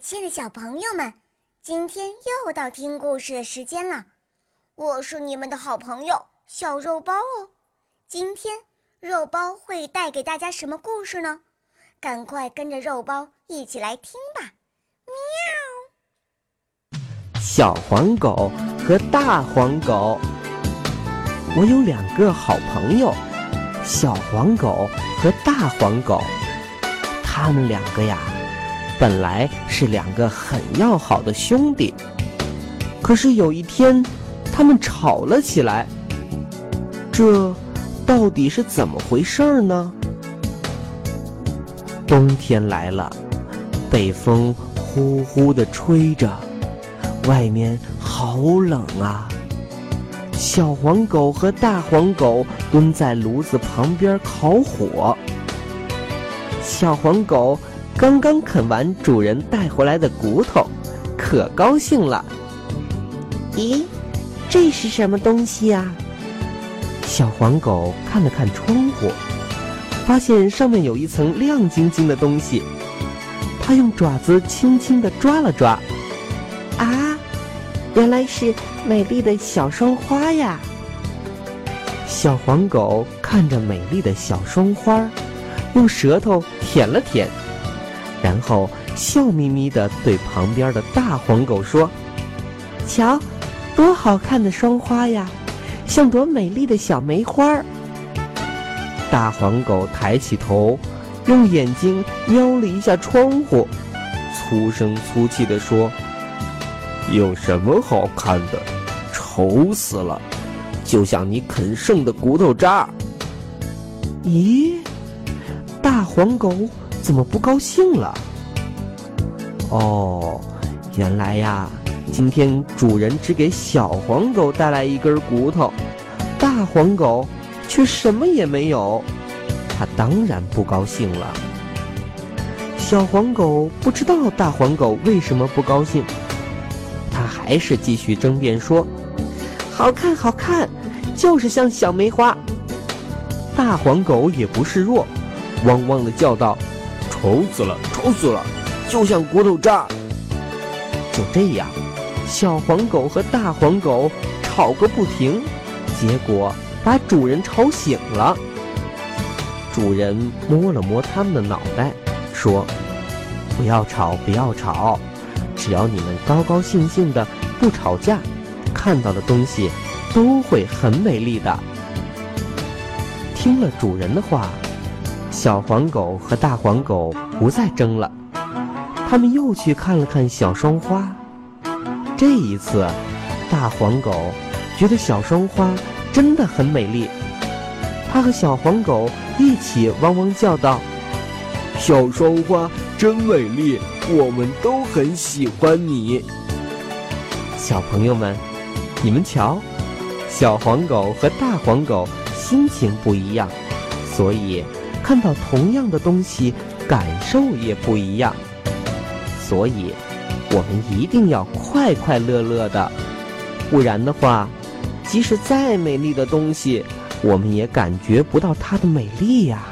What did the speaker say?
亲爱的小朋友们，今天又到听故事的时间了。我是你们的好朋友小肉包哦。今天肉包会带给大家什么故事呢？赶快跟着肉包一起来听吧！喵。小黄狗和大黄狗，我有两个好朋友，小黄狗和大黄狗，他们两个呀。本来是两个很要好的兄弟，可是有一天，他们吵了起来。这到底是怎么回事呢？冬天来了，北风呼呼的吹着，外面好冷啊！小黄狗和大黄狗蹲在炉子旁边烤火，小黄狗。刚刚啃完主人带回来的骨头，可高兴了。咦，这是什么东西呀？小黄狗看了看窗户，发现上面有一层亮晶晶的东西。它用爪子轻轻地抓了抓，啊，原来是美丽的小双花呀！小黄狗看着美丽的小双花，用舌头舔了舔。然后笑眯眯地对旁边的大黄狗说：“瞧，多好看的双花呀，像朵美丽的小梅花。”大黄狗抬起头，用眼睛瞄了一下窗户，粗声粗气地说：“有什么好看的？丑死了，就像你啃剩的骨头渣。”咦，大黄狗。怎么不高兴了？哦，原来呀，今天主人只给小黄狗带来一根骨头，大黄狗却什么也没有，它当然不高兴了。小黄狗不知道大黄狗为什么不高兴，它还是继续争辩说：“好看，好看，就是像小梅花。”大黄狗也不示弱，汪汪的叫道。丑死了，丑死了，就像骨头渣。就这样，小黄狗和大黄狗吵个不停，结果把主人吵醒了。主人摸了摸他们的脑袋，说：“不要吵，不要吵，只要你们高高兴兴的不吵架，看到的东西都会很美丽的。”听了主人的话。小黄狗和大黄狗不再争了，他们又去看了看小双花。这一次，大黄狗觉得小双花真的很美丽，它和小黄狗一起汪汪叫道：“小双花真美丽，我们都很喜欢你。”小朋友们，你们瞧，小黄狗和大黄狗心情不一样，所以。看到同样的东西，感受也不一样，所以，我们一定要快快乐乐的，不然的话，即使再美丽的东西，我们也感觉不到它的美丽呀。